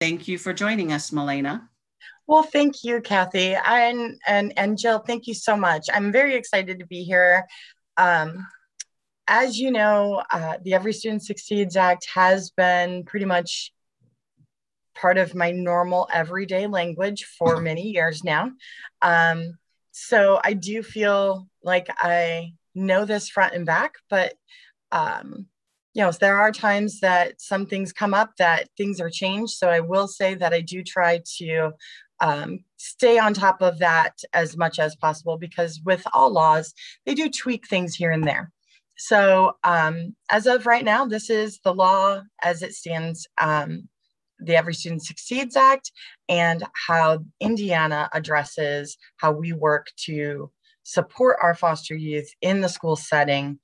Thank you for joining us, Melaina. Well, thank you, Kathy. And, and, and Jill, thank you so much. I'm very excited to be here. Um, as you know, uh, the Every Student Succeeds Act has been pretty much part of my normal everyday language for many years now. Um, so I do feel like I know this front and back, but um, you know, there are times that some things come up that things are changed. So I will say that I do try to um, stay on top of that as much as possible because with all laws, they do tweak things here and there. So um, as of right now, this is the law as it stands, um, the Every Student Succeeds Act, and how Indiana addresses how we work to support our foster youth in the school setting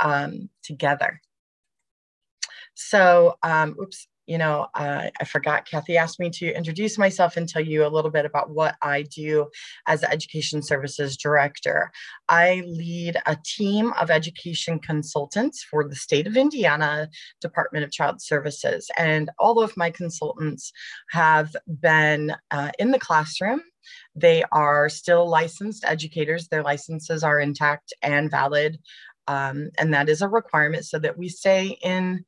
um, together. So, um, oops, you know, uh, I forgot, Kathy asked me to introduce myself and tell you a little bit about what I do as the Education Services Director. I lead a team of education consultants for the state of Indiana Department of Child Services. And all of my consultants have been uh, in the classroom they are still licensed educators. Their licenses are intact and valid. Um, and that is a requirement so that we stay in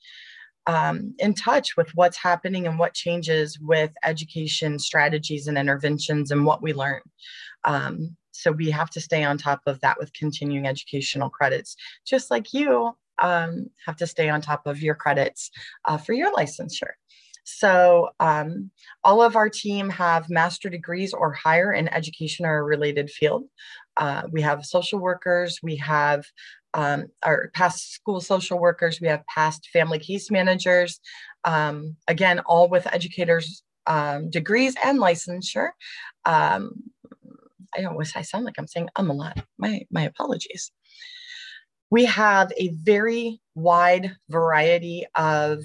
um, in touch with what's happening and what changes with education strategies and interventions and what we learn. Um, so we have to stay on top of that with continuing educational credits, just like you um, have to stay on top of your credits uh, for your licensure. So um, all of our team have master degrees or higher in education or a related field. Uh, we have social workers, we have um, our past school social workers, we have past family case managers, um, again, all with educators um, degrees and licensure. Um, I always I sound like I'm saying um a lot. My my apologies. We have a very wide variety of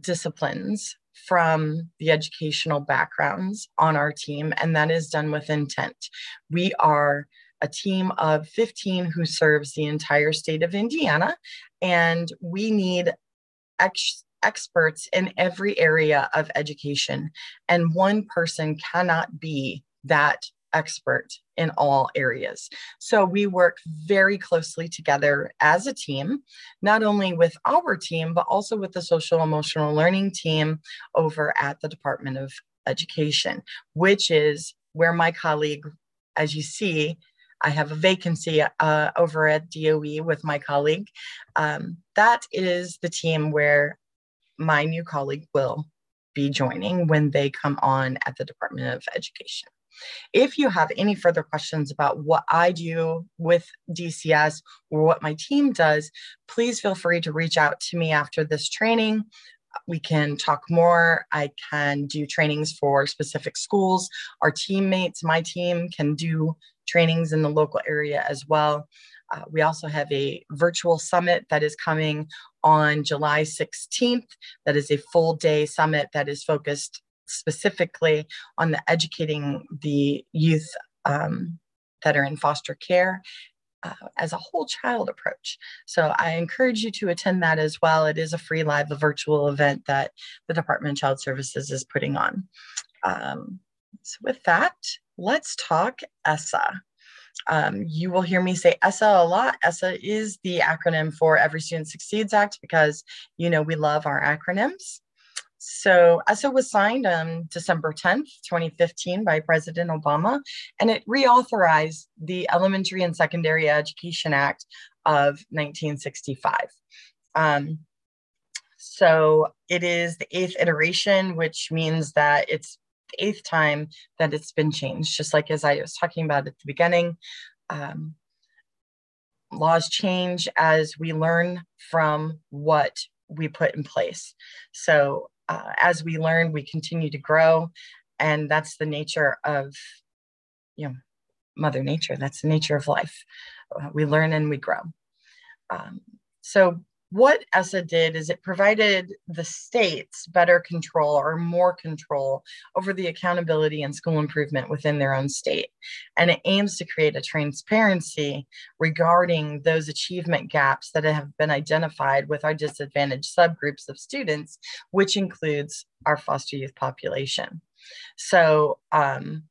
disciplines from the educational backgrounds on our team, and that is done with intent. We are a team of 15 who serves the entire state of Indiana, and we need ex- experts in every area of education. And one person cannot be that expert in all areas. So we work very closely together as a team, not only with our team, but also with the social emotional learning team over at the Department of Education, which is where my colleague, as you see, I have a vacancy uh, over at DOE with my colleague. Um, that is the team where my new colleague will be joining when they come on at the Department of Education. If you have any further questions about what I do with DCS or what my team does, please feel free to reach out to me after this training. We can talk more. I can do trainings for specific schools. Our teammates, my team, can do trainings in the local area as well. Uh, we also have a virtual summit that is coming on July 16th. That is a full day summit that is focused specifically on the educating the youth um, that are in foster care uh, as a whole child approach. So I encourage you to attend that as well. It is a free live a virtual event that the Department of Child Services is putting on. Um, so with that, let's talk ESSA. Um, you will hear me say ESSA a lot. ESSA is the acronym for Every Student Succeeds Act because you know we love our acronyms. So ESSA was signed on December 10th, 2015 by President Obama, and it reauthorized the Elementary and Secondary Education Act of 1965. Um, so it is the eighth iteration, which means that it's the eighth time that it's been changed, just like as I was talking about at the beginning. Um, laws change as we learn from what we put in place. So uh, as we learn, we continue to grow. And that's the nature of, you know, Mother Nature. That's the nature of life. Uh, we learn and we grow. Um, so what ESSA did is it provided the states better control or more control over the accountability and school improvement within their own state. And it aims to create a transparency regarding those achievement gaps that have been identified with our disadvantaged subgroups of students, which includes our foster youth population. So, um,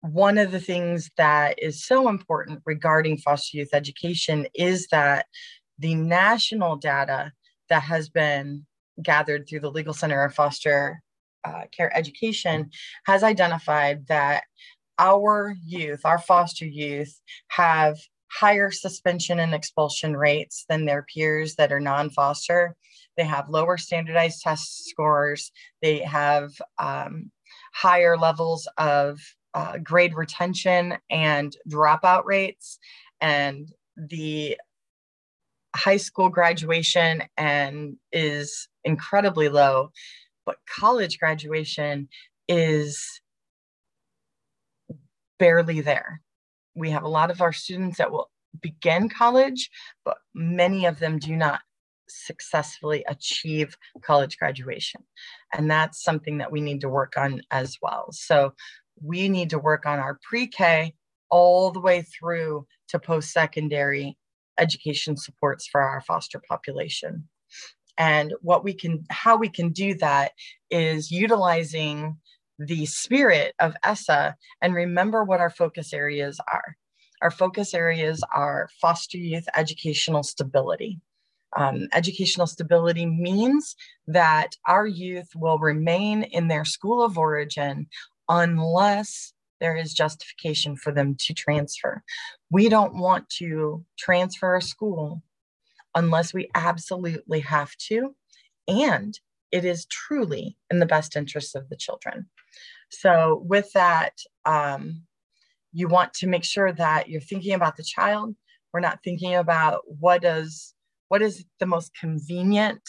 one of the things that is so important regarding foster youth education is that the national data that has been gathered through the Legal Center of Foster uh, Care Education has identified that our youth, our foster youth, have higher suspension and expulsion rates than their peers that are non foster. They have lower standardized test scores. They have um, higher levels of uh, grade retention and dropout rates. And the high school graduation and is incredibly low, but college graduation is barely there. We have a lot of our students that will begin college, but many of them do not successfully achieve college graduation. And that's something that we need to work on as well. So we need to work on our pre K all the way through to post secondary education supports for our foster population. And what we can, how we can do that is utilizing the spirit of ESSA and remember what our focus areas are. Our focus areas are foster youth educational stability. Um, educational stability means that our youth will remain in their school of origin unless there is justification for them to transfer. We don't want to transfer a school unless we absolutely have to, and it is truly in the best interest of the children. So, with that, um, you want to make sure that you're thinking about the child. We're not thinking about what does what is the most convenient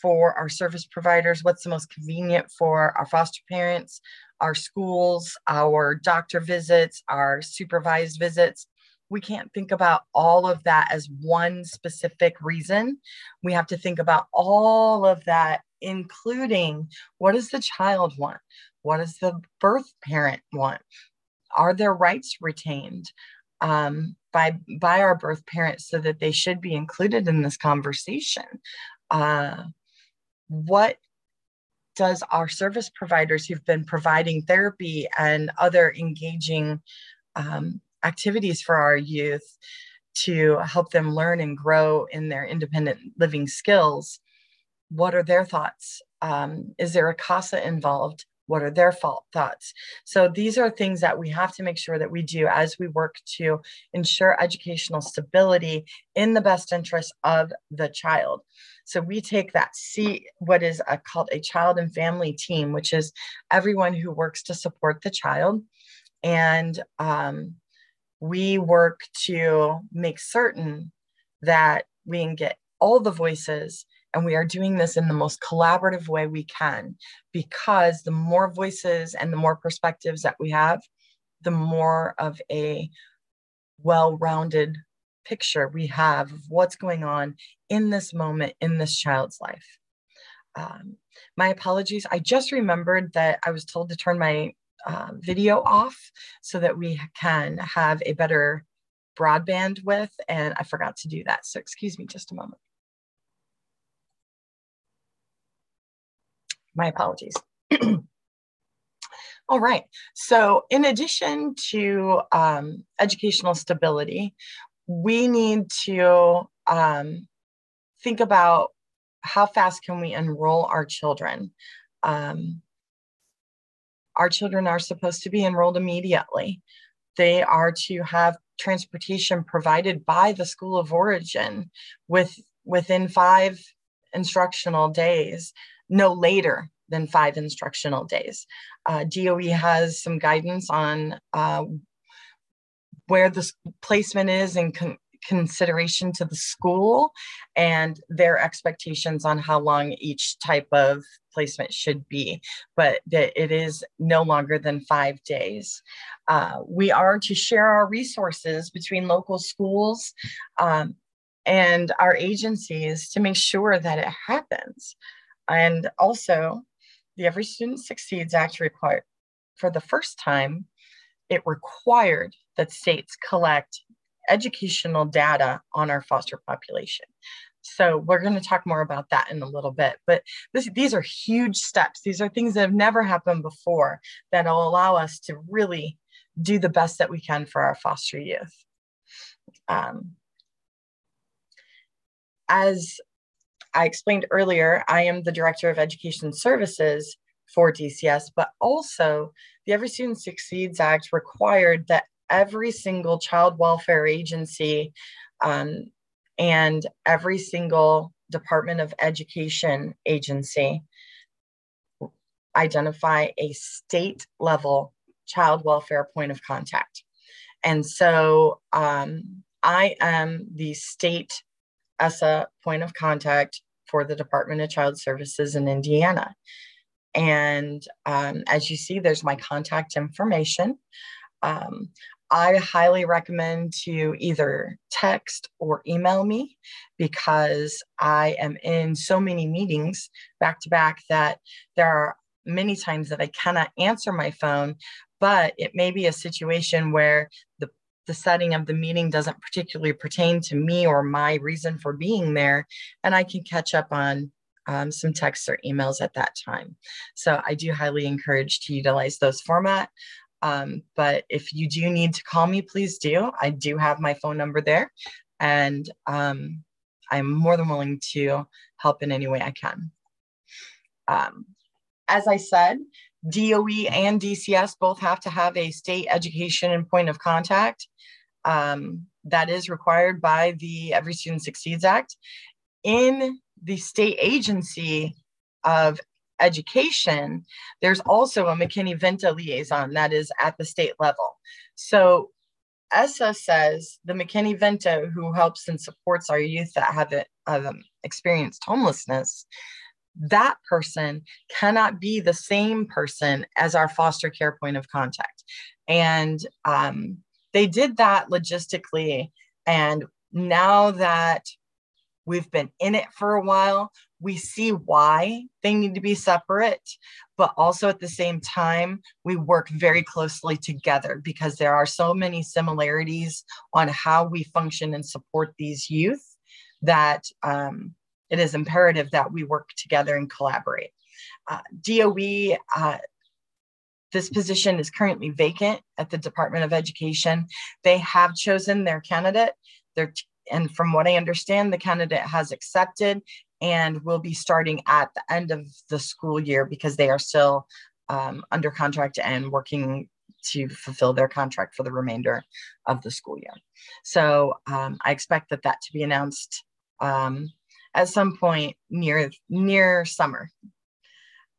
for our service providers, what's the most convenient for our foster parents, our schools, our doctor visits, our supervised visits. We can't think about all of that as one specific reason. We have to think about all of that, including what does the child want? What does the birth parent want? Are their rights retained um, by, by our birth parents so that they should be included in this conversation? Uh, what does our service providers who've been providing therapy and other engaging um, activities for our youth to help them learn and grow in their independent living skills what are their thoughts? Um, is there a CASA involved? What are their fault thoughts? So these are things that we have to make sure that we do as we work to ensure educational stability in the best interest of the child so we take that see what is a, called a child and family team, which is everyone who works to support the child. And um, we work to make certain that we can get all the voices and we are doing this in the most collaborative way we can because the more voices and the more perspectives that we have, the more of a well rounded picture we have of what's going on in this moment in this child's life. Um, my apologies. I just remembered that I was told to turn my uh, video off so that we can have a better broadband with, and I forgot to do that. So excuse me just a moment. My apologies. All right. So, in addition to um, educational stability, we need to um, think about how fast can we enroll our children. Um, our children are supposed to be enrolled immediately. They are to have transportation provided by the school of origin with within five instructional days, no later than five instructional days. Uh, DOE has some guidance on uh, where the placement is in con- consideration to the school and their expectations on how long each type of placement should be, but that it is no longer than five days. Uh, we are to share our resources between local schools um, and our agencies to make sure that it happens. And also, the Every Student Succeeds Act required, for the first time, it required that states collect educational data on our foster population. So we're going to talk more about that in a little bit. But this, these are huge steps. These are things that have never happened before that will allow us to really do the best that we can for our foster youth. Um, as I explained earlier, I am the Director of Education Services for DCS, but also the Every Student Succeeds Act required that every single child welfare agency um, and every single Department of Education agency identify a state level child welfare point of contact. And so um, I am the state ESSA point of contact for the Department of Child Services in Indiana. And um, as you see, there's my contact information. Um, I highly recommend to either text or email me because I am in so many meetings back to back that there are many times that I cannot answer my phone, but it may be a situation where the the setting of the meeting doesn't particularly pertain to me or my reason for being there, and I can catch up on um, some texts or emails at that time. So I do highly encourage to utilize those format. Um, but if you do need to call me, please do. I do have my phone number there, and um, I'm more than willing to help in any way I can. Um, as I said, DOE and DCS both have to have a state education and point of contact. Um, that is required by the Every Student Succeeds Act. In the state agency of education, there's also a McKinney-Vento liaison that is at the state level. So ESSA says the McKinney-Vento who helps and supports our youth that have um, experienced homelessness, that person cannot be the same person as our foster care point of contact. And um, they did that logistically. And now that we've been in it for a while, we see why they need to be separate, but also at the same time, we work very closely together because there are so many similarities on how we function and support these youth that um, it is imperative that we work together and collaborate. Uh, DOE, uh, this position is currently vacant at the Department of Education. They have chosen their candidate. And from what I understand, the candidate has accepted and will be starting at the end of the school year because they are still um, under contract and working to fulfill their contract for the remainder of the school year. So um, I expect that that to be announced um, at some point near near summer.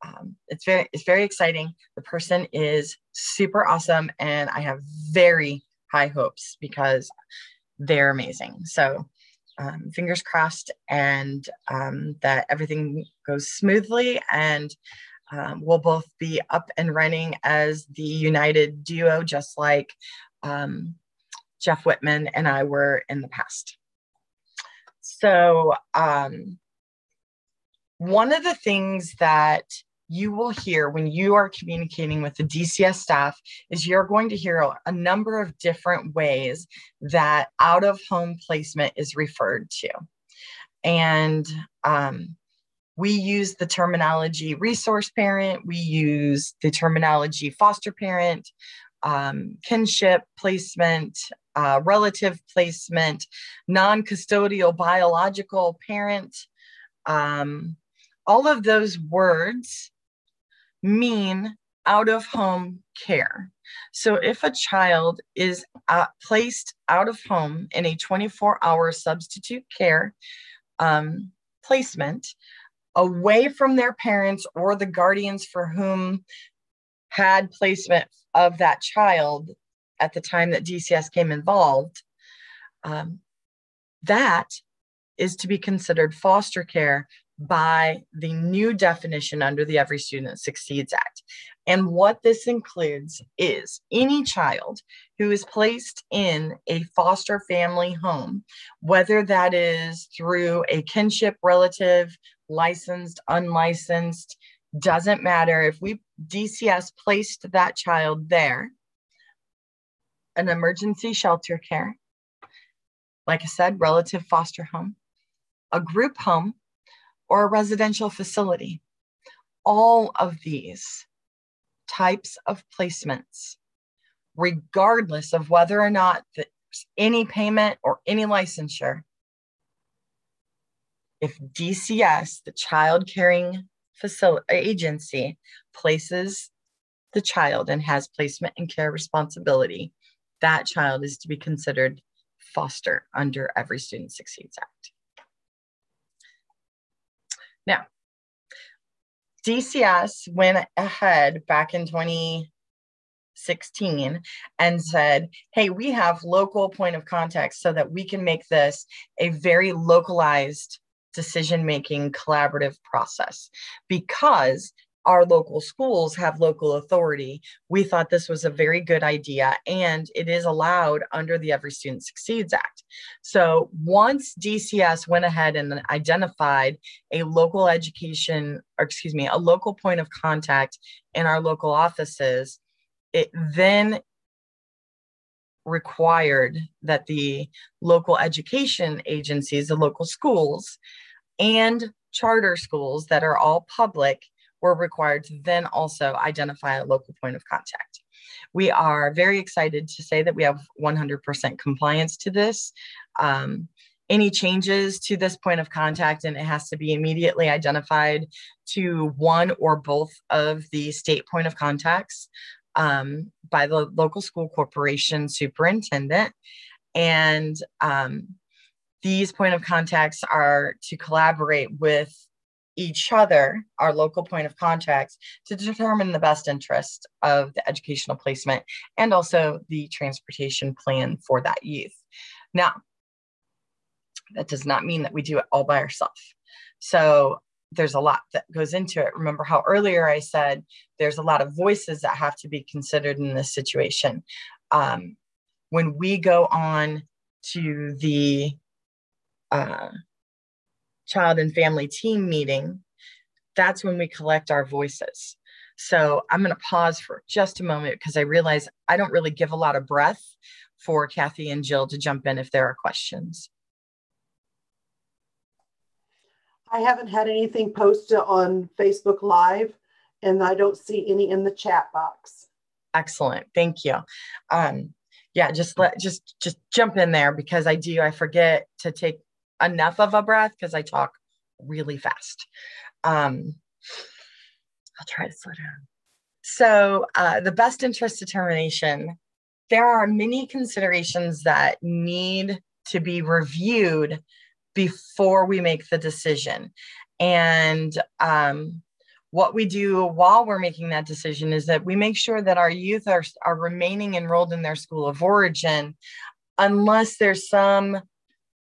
Um, it's very it's very exciting. The person is super awesome, and I have very high hopes because they're amazing. So um, fingers crossed, and um, that everything goes smoothly, and um, we'll both be up and running as the united duo, just like um, Jeff Whitman and I were in the past. So, um, one of the things that you will hear when you are communicating with the DCS staff is you're going to hear a, number of different ways that out of home placement is referred to. And um, we use the terminology resource parent, we use the terminology foster parent, um, kinship placement, uh, relative placement, non custodial biological parent. Um, all of those words mean out of home care. So if a child is uh, placed out of home in a 24 hour substitute care um, placement, away from their parents or the guardians for whom had placement of that child at the time that DCS came involved, um, that is to be considered foster care by the new definition under the Every Student Succeeds Act. And what this includes is any child who is placed in a foster family home, whether that is through a kinship relative, licensed, unlicensed, doesn't matter. If we DCS placed that child there, an emergency shelter care, like I said, relative foster home, a group home, or a residential facility. All of these types of placements, regardless of whether or not there's any payment or any licensure, if DCS, the child caring facility agency, places the child and has placement and care responsibility, that child is to be considered foster under Every Student Succeeds Act. Now, DCS went ahead back in 2016 and said, hey, we have local point of contact so that we can make this a very localized decision making collaborative process because our local schools have local authority. We thought this was a very good idea and it is allowed under the Every Student Succeeds Act. So once DCS went ahead and identified a local education, or excuse me, a local point of contact in our local offices, it then required that the local education agencies, the local schools, and charter schools that are all public were required to then also identify a local point of contact. We are very excited to say that we have 100% compliance to this. Um, any changes to this point of contact and it has to be immediately identified to one or both of the state point of contacts um, by the local school corporation superintendent. And um, these point of contacts are to collaborate with each other, our local point of contacts, to determine the best interest of the educational placement and also the transportation plan for that youth. Now, that does not mean that we do it all by ourselves. So there's a lot that goes into it. Remember how earlier I said there's a lot of voices that have to be considered in this situation. Um, when we go on to the uh, child and family team meeting, that's when we collect our voices. So I'm going to pause for just a moment because I realize I don't really give a lot of breath for Kathy and Jill to jump in if there are questions. I haven't had anything posted on Facebook Live, and I don't see any in the chat box. Excellent, thank you. Um, yeah, just let just just jump in there because I do I forget to take enough of a breath because I talk really fast. Um, I'll try to slow down. So, uh, the best interest determination, there are many considerations that need to be reviewed before we make the decision. And um, what we do while we're making that decision is that we make sure that our youth are, are remaining enrolled in their school of origin unless there's some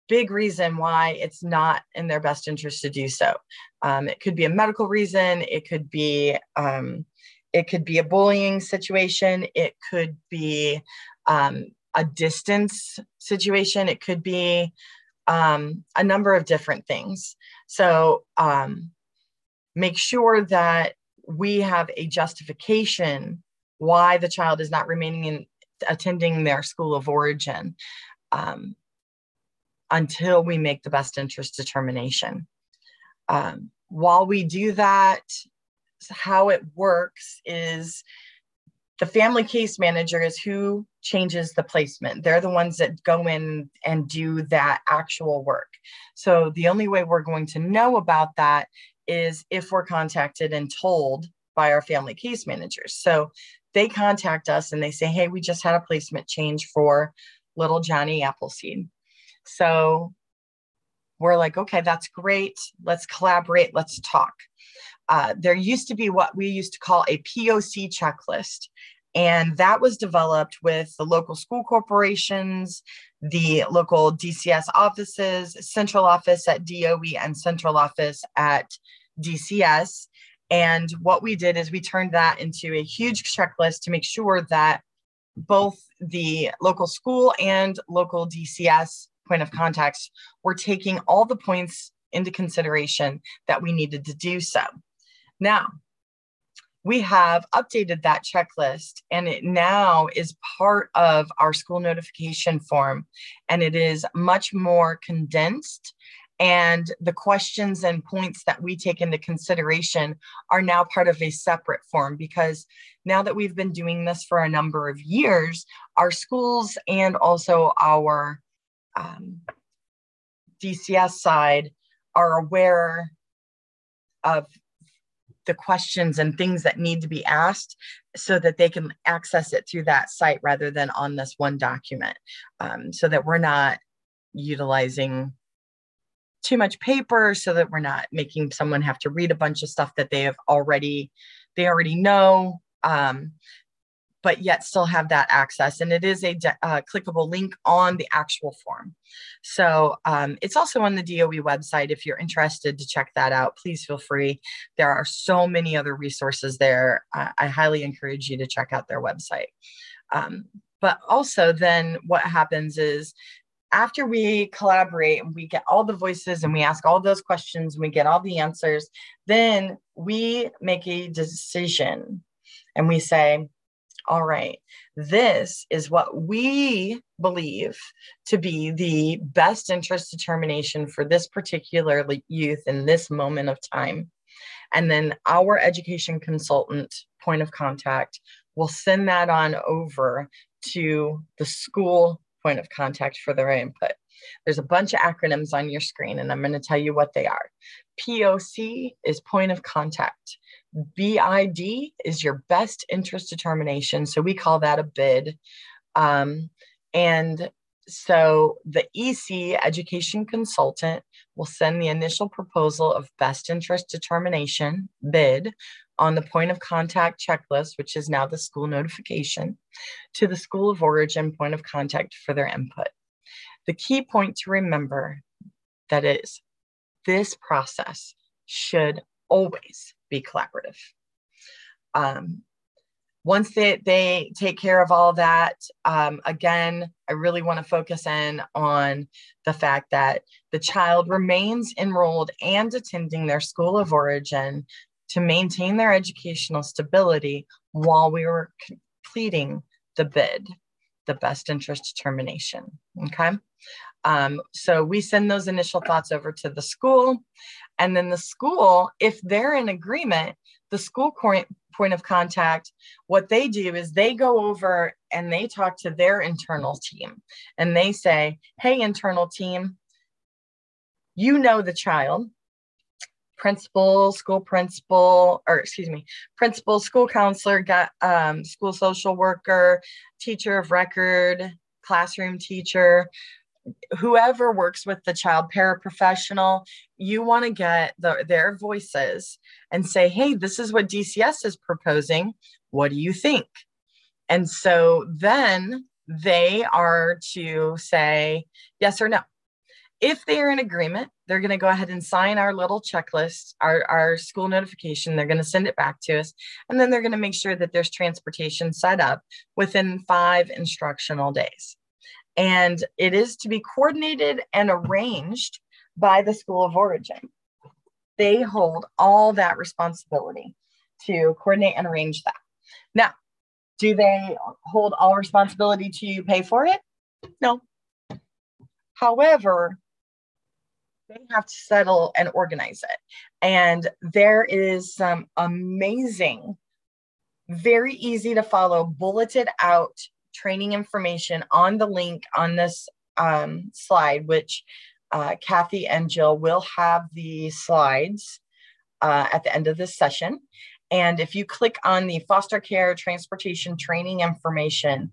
big reason why it's not in their best interest to do so. Um, it could be a medical reason. It could be um, it could be a bullying situation. It could be um, a distance situation. It could be um, a number of different things. So um, make sure that we have a justification why the child is not remaining in attending their school of origin. Um, until we make the best interest determination. Um, while we do that, how it works is the family case manager is who changes the placement. They're the ones that go in and do that actual work. So the only way we're going to know about that is if we're contacted and told by our family case managers. So they contact us and they say, hey, we just had a placement change for little Johnny Appleseed. So we're like, okay, that's great. Let's collaborate. Let's talk. Uh, there used to be what we used to call a POC checklist. And that was developed with the local school corporations the local DCS offices, central office at DOE and central office at DCS. And what we did is we turned that into a huge checklist to make sure that both the local school and local DCS point of contacts were taking all the points into consideration that we needed to do so. Now, we have updated that checklist and it now is part of our school notification form and it is much more condensed and the questions and points that we take into consideration are now part of a separate form because now that we've been doing this for a number of years, our schools and also our um, DCS side are aware of the questions and things that need to be asked so that they can access it through that site rather than on this one document um, so that we're not utilizing too much paper so that we're not making someone have to read a bunch of stuff that they have already they already know um, but yet still have that access. And it is a uh, clickable link on the actual form. So um, it's also on the DOE website. If you're interested to check that out, please feel free. There are so many other resources there. I, I highly encourage you to check out their website. Um, but also then what happens is after we collaborate and we get all the voices and we ask all those questions and we get all the answers, then we make a decision and we say, all right, this is what we believe to be the best interest determination for this particular youth in this moment of time. And then our education consultant point of contact will send that on over to the school point of contact for their input. There's a bunch of acronyms on your screen, and I'm going to tell you what they are. POC is point of contact. BID is your best interest determination. So we call that a bid. Um, and so the EC education consultant will send the initial proposal of best interest determination bid on the point of contact checklist, which is now the school notification, to the school of origin point of contact for their input. The key point to remember that is this process should always be collaborative. Um, once they, they take care of all that, um, again, I really want to focus in on the fact that the child remains enrolled and attending their school of origin to maintain their educational stability while we were completing the bid, the best interest determination. Okay. Um, so we send those initial thoughts over to the school. And then the school, if they're in agreement, the school point, point of contact, what they do is they go over and they talk to their internal team. And they say, Hey, internal team, you know the child, principal, school principal, or excuse me, principal, school counselor, got um, school social worker, teacher of record, classroom teacher, whoever works with the child paraprofessional, you want to get the, their voices and say, hey, this is what DCS is proposing. What do you think? And so then they are to say yes or no. If they are in agreement, they're going to go ahead and sign our little checklist, our, our school notification. They're going to send it back to us. And then they're going to make sure that there's transportation set up within five instructional days and it is to be coordinated and arranged by the school of origin. They hold all that responsibility to coordinate and arrange that. Now, do they hold all responsibility to pay for it? No. However, they have to settle and organize it. And there is some amazing, very easy to follow, bulleted out training information on the link on this um, slide, which uh, Kathy and Jill will have the slides uh, at the end of this session. And if you click on the foster care transportation training information,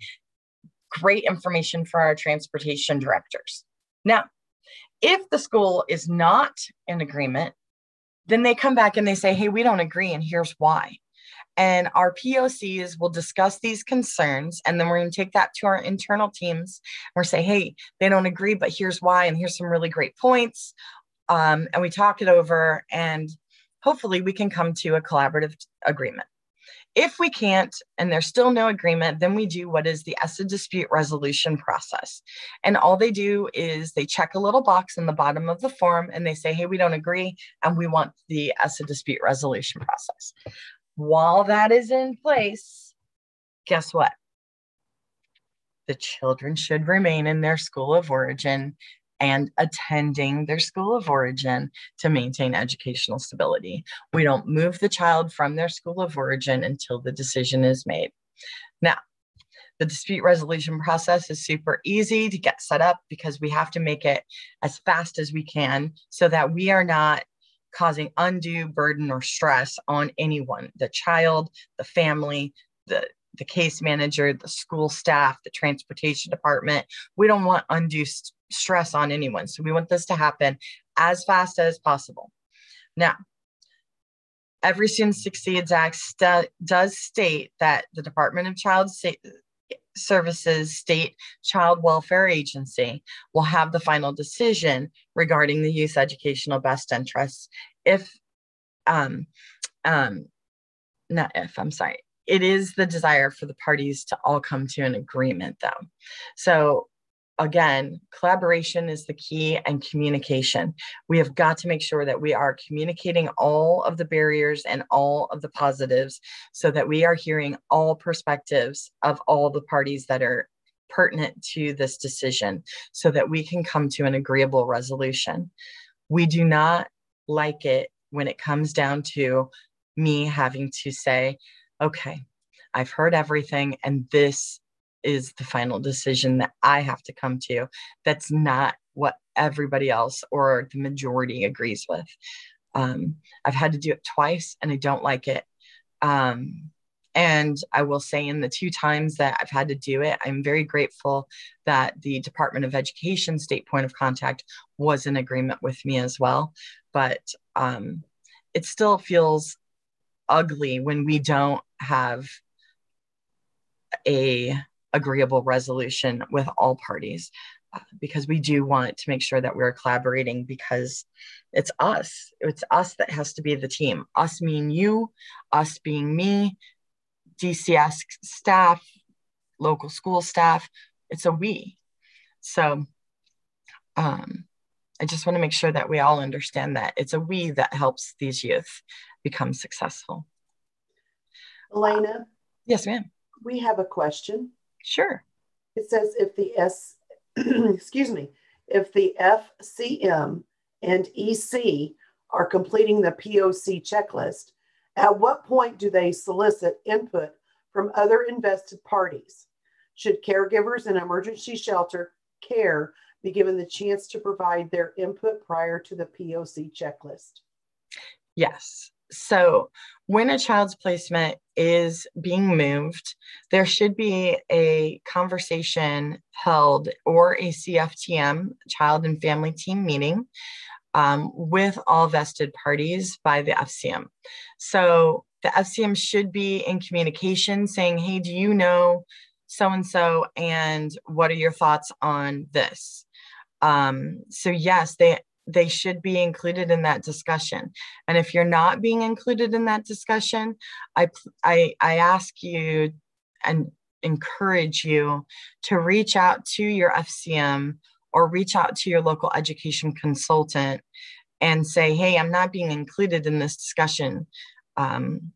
great information for our transportation directors. Now, if the school is not in agreement, then they come back and they say, hey, we don't agree, and here's why. And our POCs will discuss these concerns, and then we're going to take that to our internal teams. We're say, hey, they don't agree, but here's why, and here's some really great points. Um, and we talk it over, and hopefully we can come to a collaborative agreement. If we can't and there's still no agreement, then we do what is the ESSA dispute resolution process. And all they do is they check a little box in the bottom of the form and they say, hey, we don't agree and we want the ESSA dispute resolution process. While that is in place, guess what? The children should remain in their school of origin and attending their school of origin to maintain educational stability. We don't move the child from their school of origin until the decision is made. Now, the dispute resolution process is super easy to get set up because we have to make it as fast as we can so that we are not causing undue burden or stress on anyone the child, the family, the the case manager, the school staff, the transportation department. We don't want undue stress on anyone. So we want this to happen as fast as possible. Now, Every Student Succeeds Act st- does state that the Department of Child Sa- Services State Child Welfare Agency will have the final decision regarding the youth educational best interests if, um, um, not if, I'm sorry, it is the desire for the parties to all come to an agreement though. So again, collaboration is the key and communication. We have got to make sure that we are communicating all of the barriers and all of the positives so that we are hearing all perspectives of all the parties that are pertinent to this decision so that we can come to an agreeable resolution. We do not like it when it comes down to me having to say, okay, I've heard everything and this is the final decision that I have to come to. That's not what everybody else or the majority agrees with. Um, I've had to do it twice and I don't like it. Um, and I will say, in the two times that I've had to do it, I'm very grateful that the Department of Education state point of contact was in agreement with me as well. But um, it still feels ugly when we don't have a agreeable resolution with all parties uh, because we do want to make sure that we're collaborating because it's us. It's us that has to be the team. Us mean you us being me dcs staff local school staff. It's a we. So um, i just want to make sure that we all understand that it's a we that helps these youth become successful. Elena, yes ma'am. We have a question Sure. It says if the S, excuse me, if the FCM and EC are completing the POC checklist, at what point do they solicit input from other invested parties? Should caregivers in emergency shelter care be given the chance to provide their input prior to the POC checklist? Yes. So, when a child's placement is being moved, there should be a conversation held or a CFTM, child and family team meeting, um, with all vested parties by the FCM. So, the FCM should be in communication saying, hey, do you know so and so, and what are your thoughts on this? Um, so, yes, they they should be included in that discussion. And if you're not being included in that discussion, I, I, I ask you and encourage you to reach out to your FCM or reach out to your local education consultant and say, hey, I'm not being included in this discussion. Um,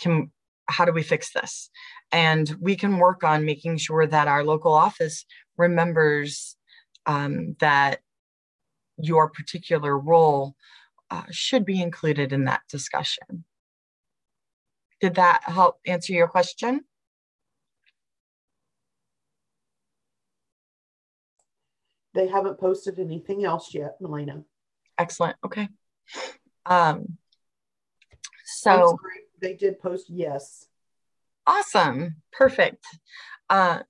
can, how do we fix this? And we can work on making sure that our local office remembers um, that your particular role uh, should be included in that discussion. Did that help answer your question? They haven't posted anything else yet, Melaina. Excellent. Okay. Um, so they did post yes. Awesome. Perfect. Uh,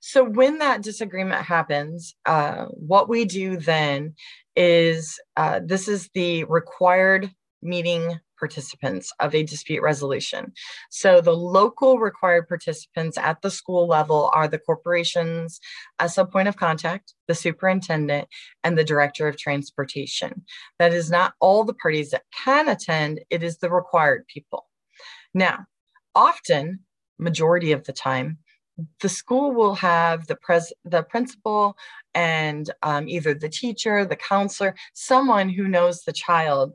so when that disagreement happens, uh, what we do then is uh, this is the required meeting participants of a dispute resolution. So the local required participants at the school level are the corporation's ESSA point of contact, the superintendent, and the director of transportation. That is not all the parties that can attend, it is the required people. Now, often, majority of the time, the school will have the pres the principal and um, either the teacher, the counselor, someone who knows the child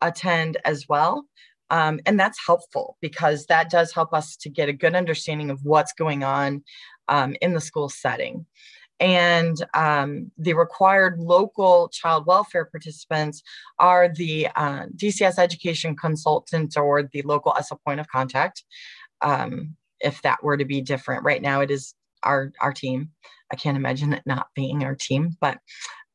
attend as well. Um, and that's helpful because that does help us to get a good understanding of what's going on um, in the school setting. And um, the required local child welfare participants are the uh, DCS education consultant or the local ESSA point of contact. Um, if that were to be different, right now it is our our team. I can't imagine it not being our team, but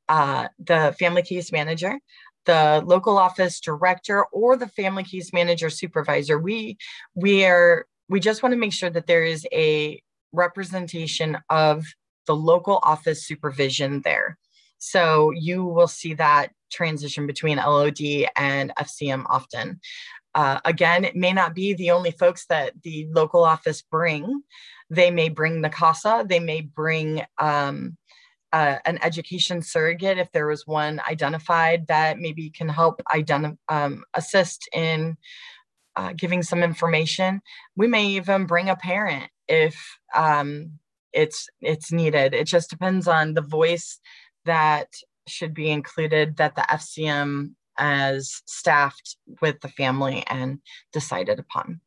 uh, the family case manager, the local office director or the family case manager supervisor we we are we just want to make sure that there is a representation of the local office supervision there so you will see that transition between lod and fcm often uh, again it may not be the only folks that the local office bring they may bring the casa they may bring um, uh, an education surrogate if there was one identified that maybe can help um, assist in uh, giving some information. We may even bring a parent if um, it's it's needed. It just depends on the voice that should be included that the fcm as staffed with the family and decided upon.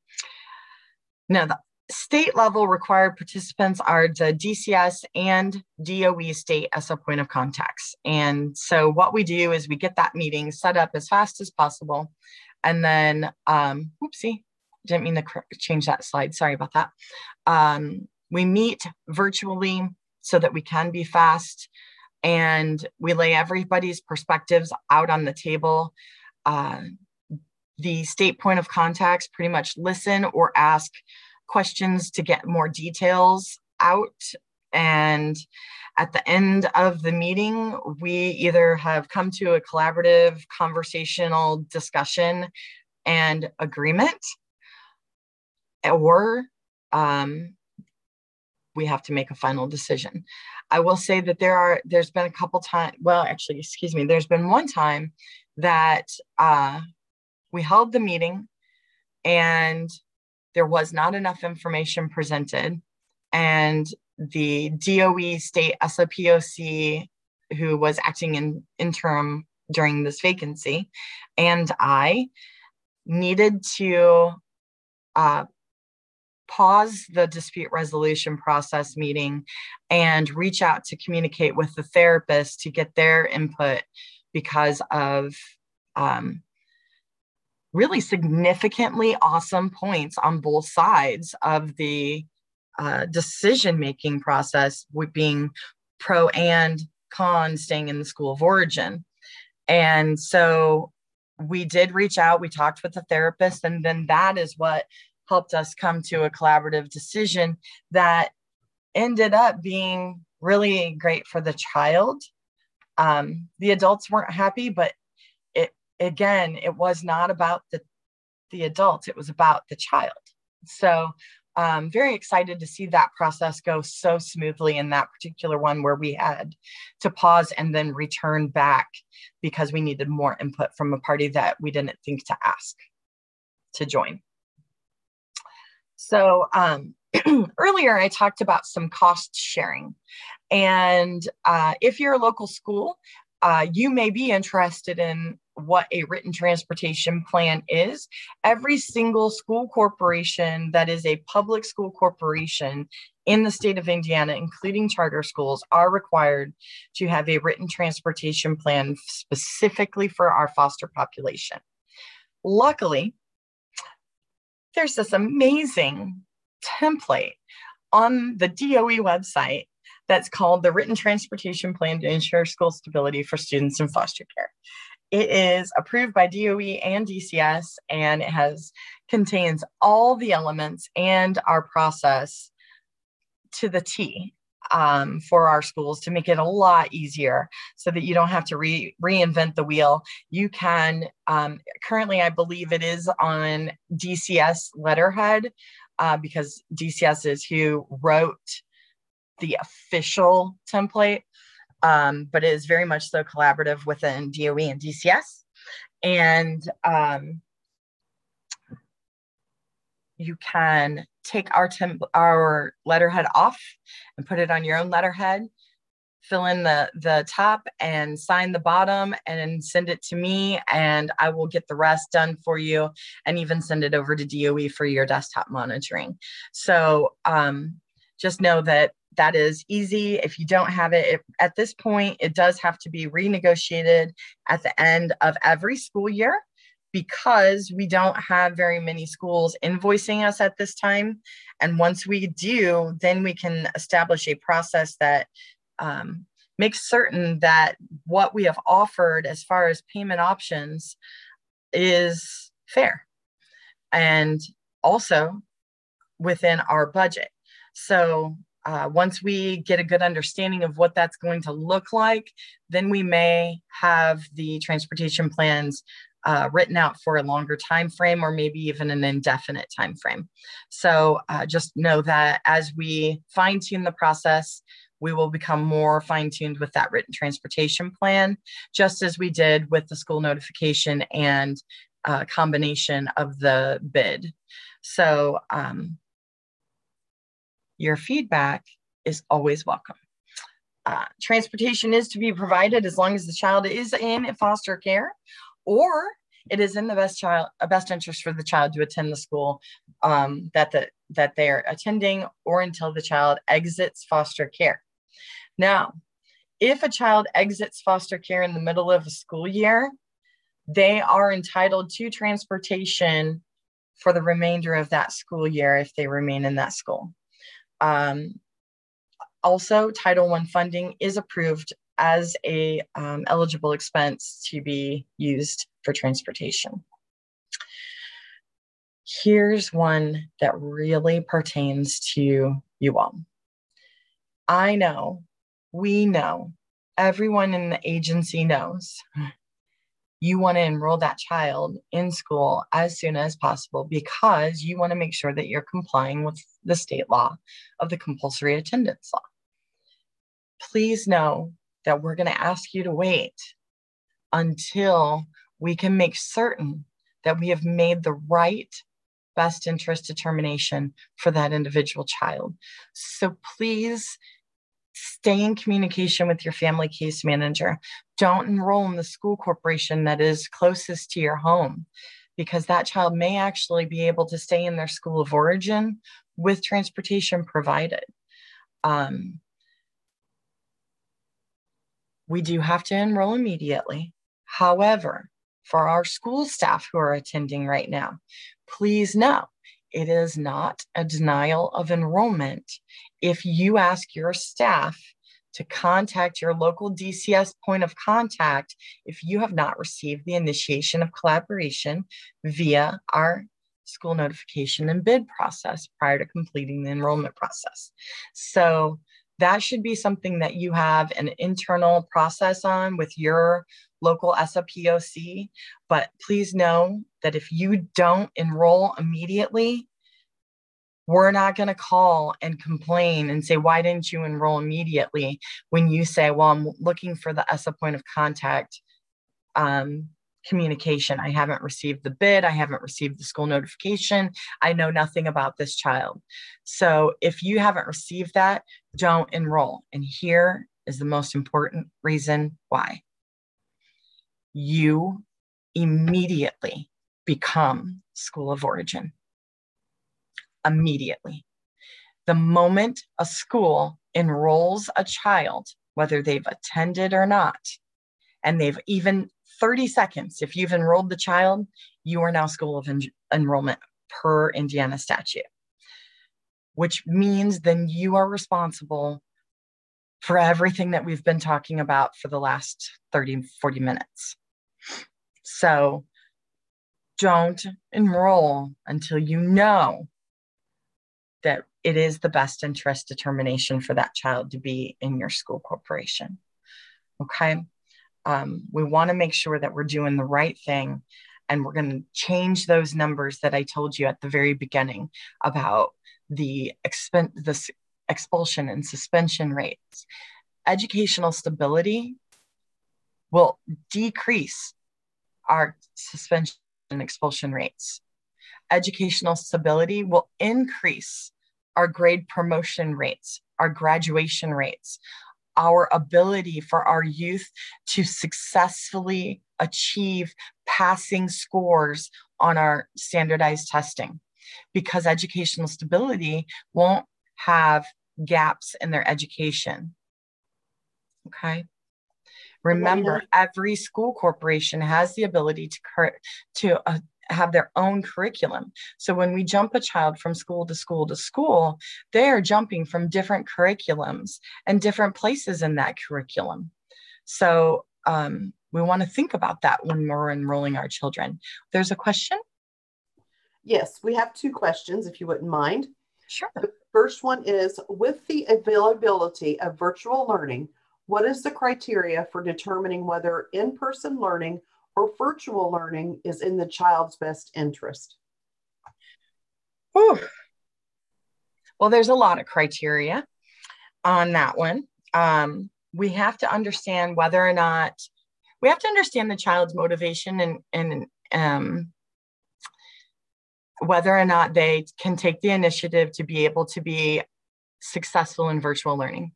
Now the state level required participants are the DCS and DOE state as a point of contacts. And so what we do is we get that meeting set up as fast as possible. And then, um, oopsie, didn't mean to change that slide. Sorry about that. Um, we meet virtually so that we can be fast and we lay everybody's perspectives out on the table. Uh, the state point of contacts pretty much listen or ask questions to get more details out. And at the end of the meeting, we either have come to a collaborative conversational discussion and agreement, or um, we have to make a final decision. I will say that there are, there's been a couple times, well, actually, excuse me, there's been one time that uh, we held the meeting and there was not enough information presented. And the DOE state SOPOC, who was acting in interim during this vacancy, and I needed to uh, pause the dispute resolution process meeting and reach out to communicate with the therapist to get their input because of um, really significantly awesome points on both sides of the uh, decision making process with being pro and con staying in the school of origin. And so we did reach out we talked with the therapist and then that is what helped us come to a collaborative decision that ended up being really great for the child. Um, the adults weren't happy but again, it was not about the, the adult, it was about the child. So um, very excited to see that process go so smoothly in that particular one where we had to pause and then return back because we needed more input from a party that we didn't think to ask to join. So um, earlier I talked about some cost sharing. And uh, if you're a local school, uh, you may be interested in what a written transportation plan is. Every single school corporation that is a public school corporation in the state of Indiana, including charter schools, are required to have a written transportation plan specifically for our foster population. Luckily, there's this amazing template on the DOE website that's called the Written Transportation Plan to Ensure School Stability for Students in Foster Care. It is approved by DOE and DCS, and it has contains all the elements and our process to the T. um, for our schools to make it a lot easier so that you don't have to re- reinvent the wheel. You can, um, currently, I believe it is on DCS letterhead uh, because DCS is who wrote the official template, um, but it is very much so collaborative within DOE and DCS. And um, you can take our temp- our letterhead off and put it on your own letterhead fill in the the top and sign the bottom and send it to me and i will get the rest done for you and even send it over to doe for your desktop monitoring so um, just know that that is easy if you don't have it, it at this point it does have to be renegotiated at the end of every school year because we don't have very many schools invoicing us at this time. And once we do, then we can establish a process that um, makes certain that what we have offered as far as payment options is fair and also within our budget. So uh, once we get a good understanding of what that's going to look like, then we may have the transportation plans uh, written out for a longer time frame or maybe even an indefinite time frame. So uh, just know that as we fine tune the process, we will become more fine tuned with that written transportation plan, just as we did with the school notification and uh, combination of the bid. So um, your feedback is always welcome. Uh, transportation is to be provided as long as the child is in foster care or it is in the best child best interest for the child to attend the school um, that the that they're attending or until the child exits foster care now if a child exits foster care in the middle of a school year they are entitled to transportation for the remainder of that school year if they remain in that school um, also title I funding is approved as a um, eligible expense to be used for transportation. Here's one that really pertains to you all. I know, we know, everyone in the agency knows you want to enroll that child in school as soon as possible because you want to make sure that you're complying with the state law of the compulsory attendance law. Please know that we're going to ask you to wait until we can make certain that we have made the right best interest determination for that individual child. So please stay in communication with your family case manager. Don't enroll in the school corporation that is closest to your home because that child may actually be able to stay in their school of origin with transportation provided. Um, we do have to enroll immediately. However, for our school staff who are attending right now, please know it is not a denial of enrollment if you ask your staff to contact your local DCS point of contact if you have not received the initiation of collaboration via our school notification and bid process prior to completing the enrollment process. So that should be something that you have an internal process on with your local SFPOC. But please know that if you don't enroll immediately, we're not going to call and complain and say, why didn't you enroll immediately? When you say, well, I'm looking for the ESSA point of contact um, communication. I haven't received the bid. I haven't received the school notification. I know nothing about this child. So if you haven't received that, don't enroll. And here is the most important reason why. You immediately become school of origin. Immediately. The moment a school enrolls a child, whether they've attended or not, and they've even 30 seconds, if you've enrolled the child, you are now school of en- enrollment per Indiana statute, which means then you are responsible for everything that we've been talking about for the last 30, 40 minutes. So don't enroll until you know that it is the best interest determination for that child to be in your school corporation. Okay. Um, we want to make sure that we're doing the right thing and we're going to change those numbers that I told you at the very beginning about the, expen- the expulsion and suspension rates. Educational stability will decrease our suspension and expulsion rates. Educational stability will increase our grade promotion rates, our graduation rates, our ability for our youth to successfully achieve passing scores on our standardized testing because educational stability won't have gaps in their education. Okay. Remember, every school corporation has the ability to, to uh, have their own curriculum. So when we jump a child from school to school to school, they are jumping from different curriculums and different places in that curriculum. So um, we want to think about that when we're enrolling our children. There's a question? Yes, we have two questions, if you wouldn't mind. Sure. The first one is With the availability of virtual learning, what is the criteria for determining whether in person learning or virtual learning is in the child's best interest? Whew. Well, there's a lot of criteria on that one. Um, we have to understand whether or not we have to understand the child's motivation and and um, whether or not they can take the initiative to be able to be successful in virtual learning.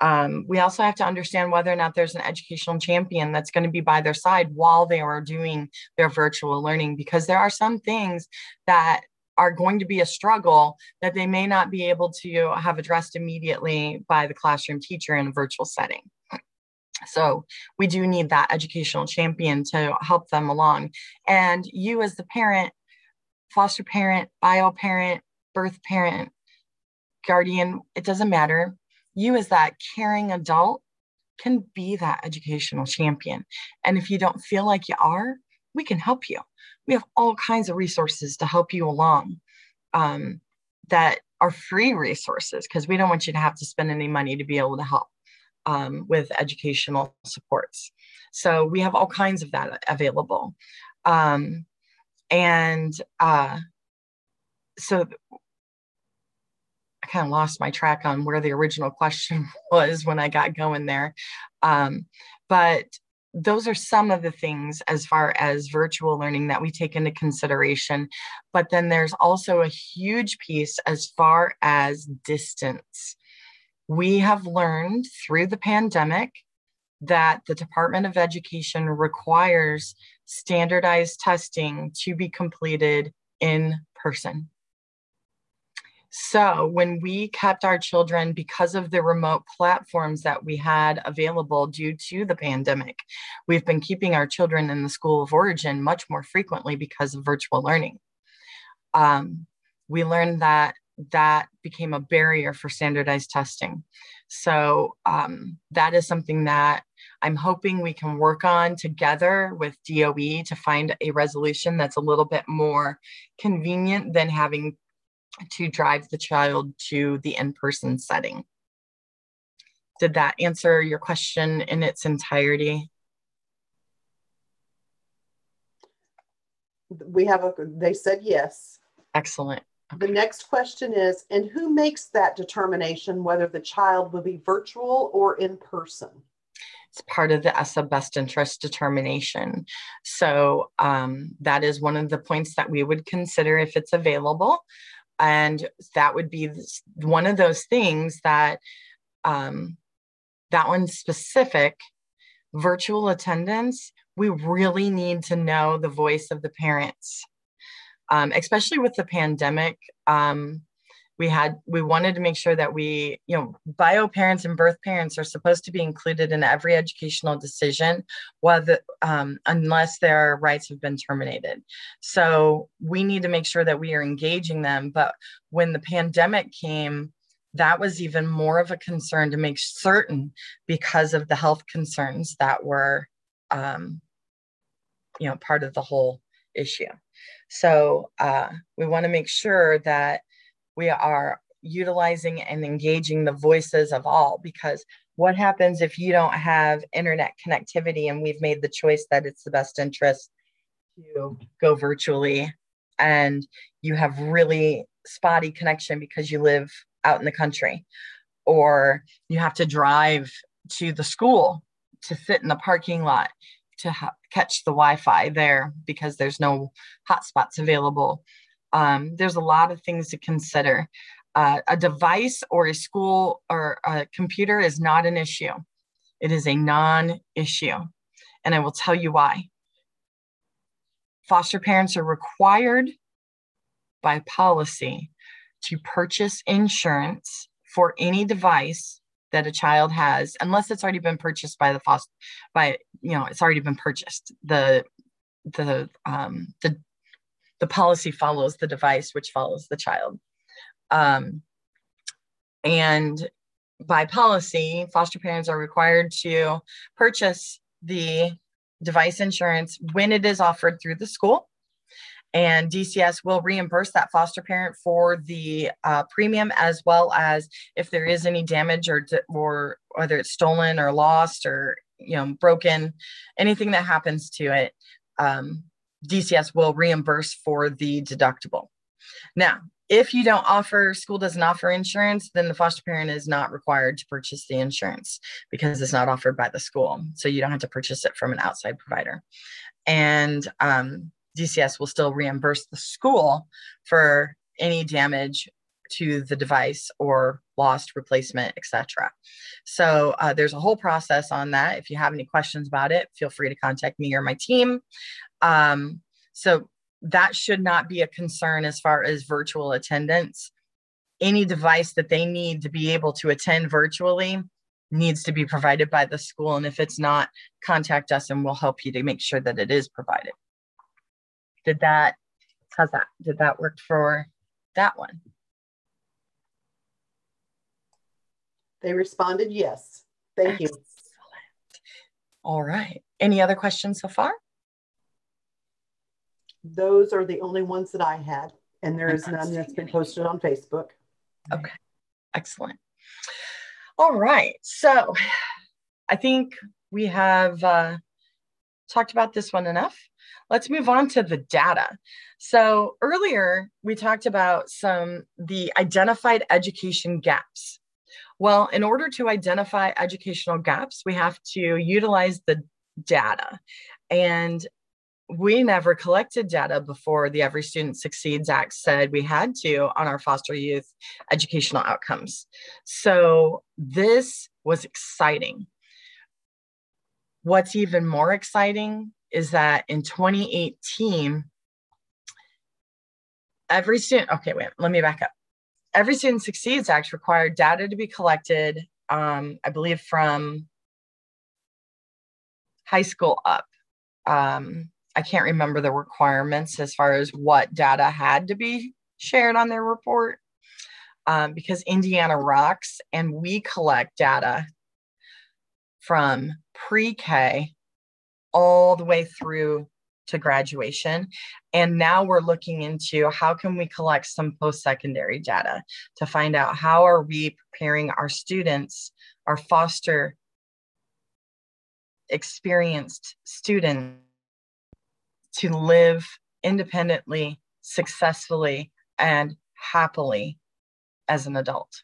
Um, we also have to understand whether or not there's an educational champion that's going to be by their side while they are doing their virtual learning, because there are some things that are going to be a struggle that they may not be able to have addressed immediately by the classroom teacher in a virtual setting. So we do need that educational champion to help them along. And you as the parent, foster parent, bio parent, birth parent, guardian, it doesn't matter you as that caring adult can be that educational champion. And if you don't feel like you are, we can help you. We have all kinds of resources to help you along um, that are free resources because we don't want you to have to spend any money to be able to help um, with educational supports. So we have all kinds of that available. Um, and uh, so kind of lost my track on where the original question was when I got going there. Um, but those are some of the things as far as virtual learning that we take into consideration. But then there's also a huge piece as far as distance. We have learned through the pandemic that the Department of Education requires standardized testing to be completed in person. So when we kept our children because of the remote platforms that we had available due to the pandemic, we've been keeping our children in the school of origin much more frequently because of virtual learning. Um, we learned that that became a barrier for standardized testing. So um, that is something that I'm hoping we can work on together with DOE to find a resolution that's a little bit more convenient than having to drive the child to the in-person setting. Did that answer your question in its entirety? We have a, they said yes. Excellent. Okay. The next question is, and who makes that determination whether the child will be virtual or in person? It's part of the ESSA best interest determination. So um, that is one of the points that we would consider if it's available and that would be one of those things that um, that one specific virtual attendance we really need to know the voice of the parents. Um, especially with the pandemic um, we had we wanted to make sure that we you know bio parents and birth parents are supposed to be included in every educational decision whether um, unless their rights have been terminated. So we need to make sure that we are engaging them but when the pandemic came that was even more of a concern to make certain because of the health concerns that were um, you know part of the whole issue. So uh, we want to make sure that We are utilizing and engaging the voices of all because what happens if you don't have internet connectivity and we've made the choice that it's the best interest to go virtually and you have really spotty connection because you live out in the country or you have to drive to the school to sit in the parking lot to ha- catch the wi-fi there because there's no hotspots available um, there's a lot of things to consider. Uh, a device or a school or a computer is not an issue. It is a non-issue and i will tell you why. Foster parents are required by policy to purchase insurance for any device that a child has unless it's already been purchased by the foster by you know it's already been purchased. The the um the the policy follows the device which follows the child. Um and by policy foster parents are required to purchase the device insurance when it is offered through the school. And DCS will reimburse that foster parent for the uh, premium as well as if there is any damage or or whether it's stolen or lost or you know broken, anything that happens to it, um, DCS will reimburse for the deductible. Now, if you don't offer, school doesn't offer insurance, then the foster parent is not required to purchase the insurance because it's not offered by the school. So you don't have to purchase it from an outside provider. And um, DCS will still reimburse the school for any damage to the device or lost replacement, etc. So uh, there's a whole process on that. If you have any questions about it, feel free to contact me or my team. Um, so that should not be a concern as far as virtual attendance. Any device that they need to be able to attend virtually needs to be provided by the school. And if it's not, contact us and we'll help you to make sure that it is provided. Did that, how's that? Did that work for that one? They responded yes. Thank you. Excellent. All right. Any other questions so far? Those are the only ones that I had, and there is none that's been posted on Facebook. Okay, excellent. All right. So I think we have uh, talked about this one enough. Let's move on to the data. So earlier we talked about some the identified education gaps. Well, in order to identify educational gaps, we have to utilize the data. And we never collected data before the Every Student Succeeds Act said we had to on our foster youth educational outcomes. So this was exciting. What's even more exciting is that in 2018, every student, okay, wait, let me back up. Every Student Succeeds Act required data to be collected, um, I believe, from high school up. Um, I can't remember the requirements as far as what data had to be shared on their report um, because Indiana rocks and we collect data from pre K all the way through to graduation. And now we're looking into how can we collect some post-secondary data to find out how are we preparing our students, our foster experienced students to live independently, successfully, and happily as an adult.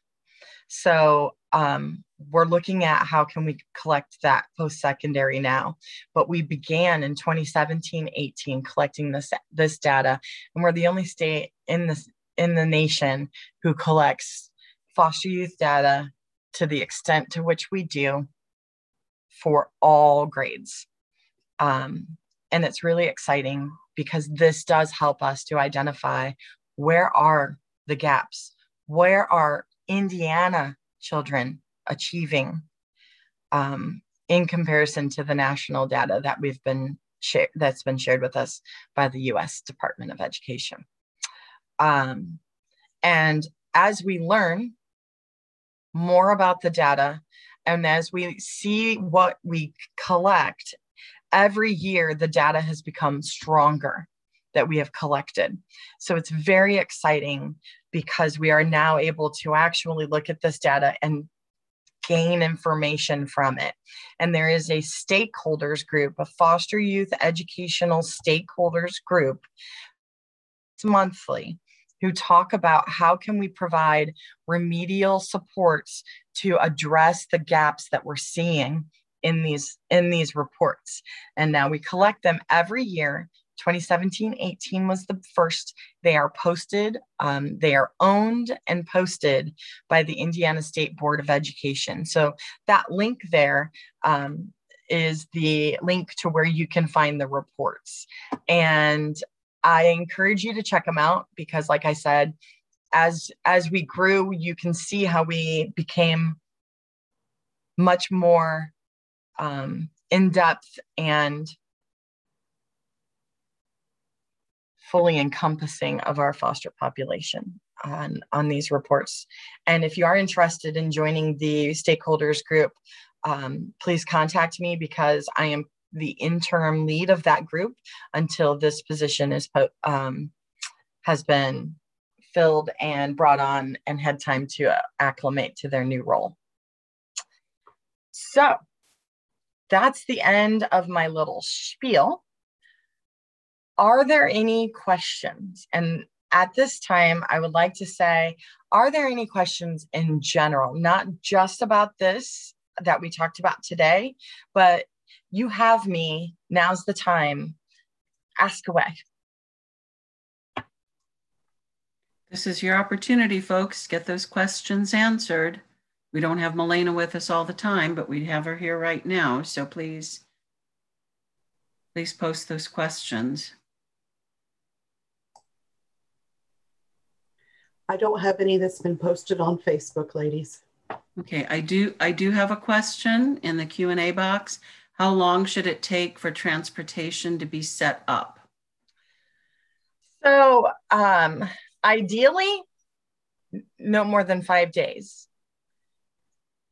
So um, we're looking at how can we collect that post-secondary now but we began in 2017-18 collecting this this data and we're the only state in this in the nation who collects foster youth data to the extent to which we do for all grades um, and it's really exciting because this does help us to identify where are the gaps where are indiana children achieving um, in comparison to the national data that we've been shared that's been shared with us by the US Department of Education. Um, and as we learn more about the data and as we see what we collect, every year the data has become stronger that we have collected. So it's very exciting because we are now able to actually look at this data and gain information from it. And there is a stakeholders group, a foster youth educational stakeholders group monthly who talk about how can we provide remedial supports to address the gaps that we're seeing in these in these reports. And now we collect them every year. 2017 18 was the first. They are posted um, they are owned and posted by the indiana state board of education. So that link there um, is the link to where you can find the reports. And i encourage you to check them out because like i said as as we grew you can see how we became much more um, in depth and fully encompassing of our foster population on, on these reports. And if you are interested in joining the stakeholders group, um, please contact me because I am the interim lead of that group until this position is um, has been filled and brought on and had time to acclimate to their new role. So that's the end of my little spiel are there any questions? And at this time, I would like to say, are there any questions in general, not just about this that we talked about today, but you have me, now's the time, ask away. This is your opportunity, folks. Get those questions answered. We don't have Melaina with us all the time, but we have her here right now. So please, please post those questions. I don't have any that's been posted on Facebook, ladies. Okay, I do I do have a question in the Q&A box. How long should it take for transportation to be set up? So, um, ideally, no more than five days.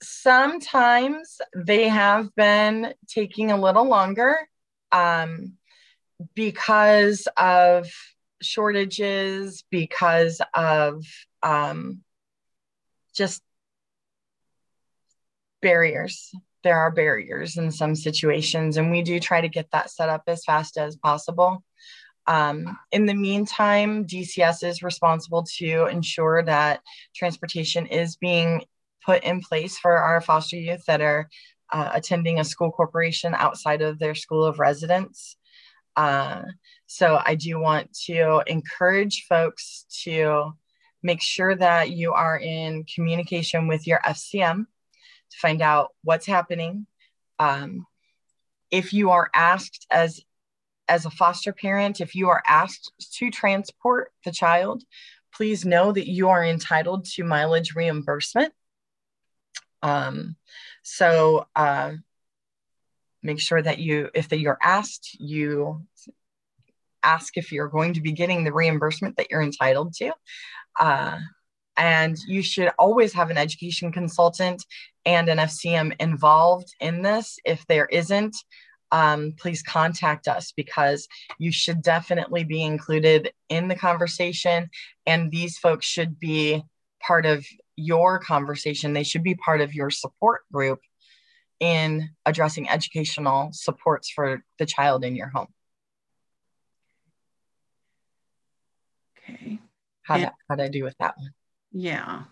Sometimes they have been taking a little longer um, because of shortages because of um, just barriers. There are barriers in some situations, and we do try to get that set up as fast as possible. Um, in the meantime, DCS is responsible to ensure that transportation is being put in place for our foster youth that are uh, attending a school corporation outside of their school of residence. Uh, so I do want to encourage folks to make sure that you are in communication with your FCM to find out what's happening. Um, if you are asked as as a foster parent, if you are asked to transport the child, please know that you are entitled to mileage reimbursement. Um, so uh, make sure that you, if you're asked, you ask if you're going to be getting the reimbursement that you're entitled to. Uh, and you should always have an education consultant and an FCM involved in this. If there isn't, um, please contact us because you should definitely be included in the conversation. And these folks should be part of your conversation, they should be part of your support group in addressing educational supports for the child in your home. Okay. How did, how did I do with that one? Yeah.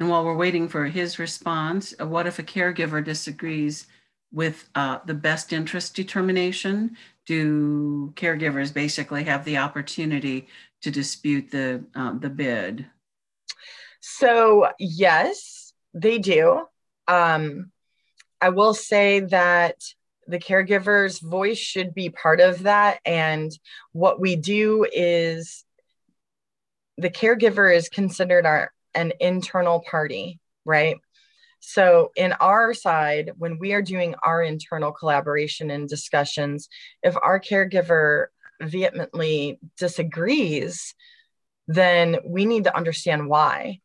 And while we're waiting for his response, uh, what if a caregiver disagrees with uh, the best interest determination? Do caregivers basically have the opportunity to dispute the uh, the bid? So yes, they do. Um, I will say that the caregiver's voice should be part of that. And what we do is the caregiver is considered our an internal party, right? So in our side, when we are doing our internal collaboration and discussions, if our caregiver vehemently disagrees, then we need to understand why.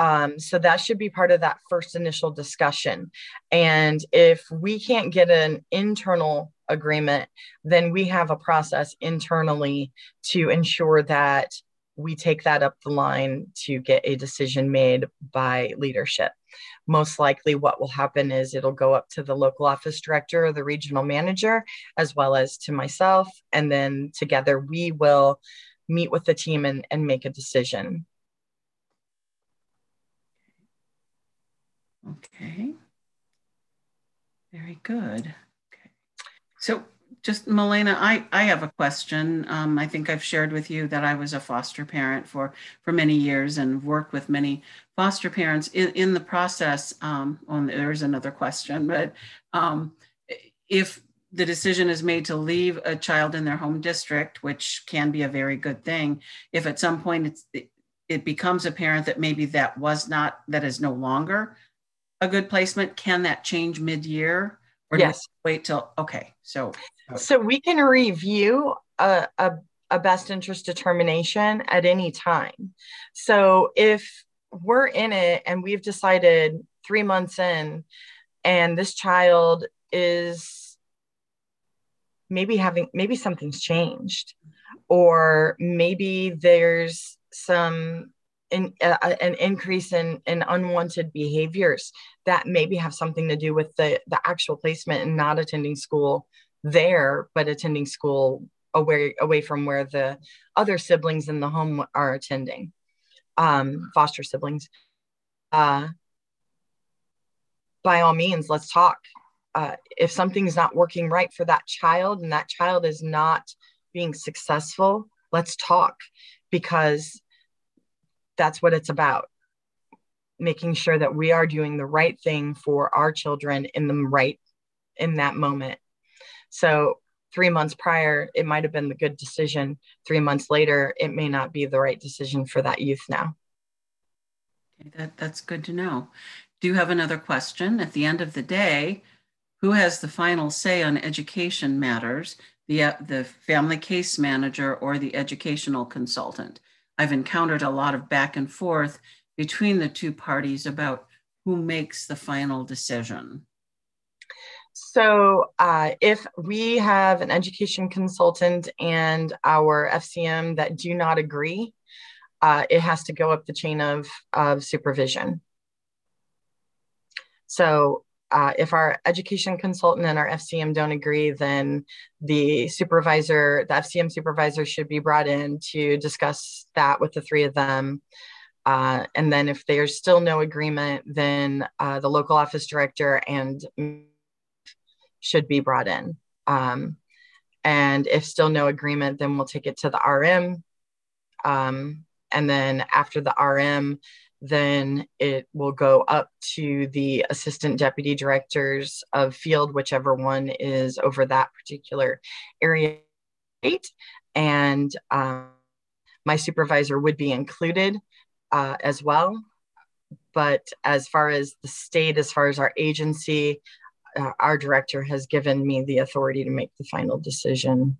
Um, so that should be part of that first initial discussion. And if we can't get an internal agreement, then we have a process internally to ensure that we take that up the line to get a decision made by leadership. Most likely, what will happen is it'll go up to the local office director or the regional manager, as well as to myself. And then together we will meet with the team and, and make a decision. Okay. Very good. Okay. So just Melaina, I, I have a question. Um, I think I've shared with you that I was a foster parent for, for many years and worked with many foster parents in, in the process. Um, oh, there's another question, but um, if the decision is made to leave a child in their home district, which can be a very good thing, if at some point it's, it, it becomes apparent that maybe that was not, that is no longer a good placement, can that change mid-year? Or yes. wait till, okay, so. So we can review a, a, a best interest determination at any time. So if we're in it and we've decided three months in and this child is maybe having maybe something's changed or maybe there's some in, uh, an increase in, in unwanted behaviors that maybe have something to do with the, the actual placement and not attending school there, but attending school away, away from where the other siblings in the home are attending, um, foster siblings. Uh, by all means, let's talk. Uh, if something's not working right for that child and that child is not being successful, let's talk because that's what it's about. Making sure that we are doing the right thing for our children in the right in that moment. So three months prior it might have been the good decision. Three months later it may not be the right decision for that youth now. That, that's good to know. Do you have another question? At the end of the day who has the final say on education matters? The, the family case manager or the educational consultant I've encountered a lot of back and forth between the two parties about who makes the final decision. So, uh, if we have an education consultant and our FCM that do not agree, uh, it has to go up the chain of, of supervision. So, uh, if our education consultant and our FCM don't agree, then the supervisor, the FCM supervisor should be brought in to discuss that with the three of them. Uh, and then if there's still no agreement, then uh, the local office director and should be brought in. Um, and if still no agreement, then we'll take it to the RM. Um, and then after the RM, then it will go up to the assistant deputy directors of field, whichever one is over that particular area. And um, my supervisor would be included uh, as well. But as far as the state, as far as our agency, uh, our director has given me the authority to make the final decision.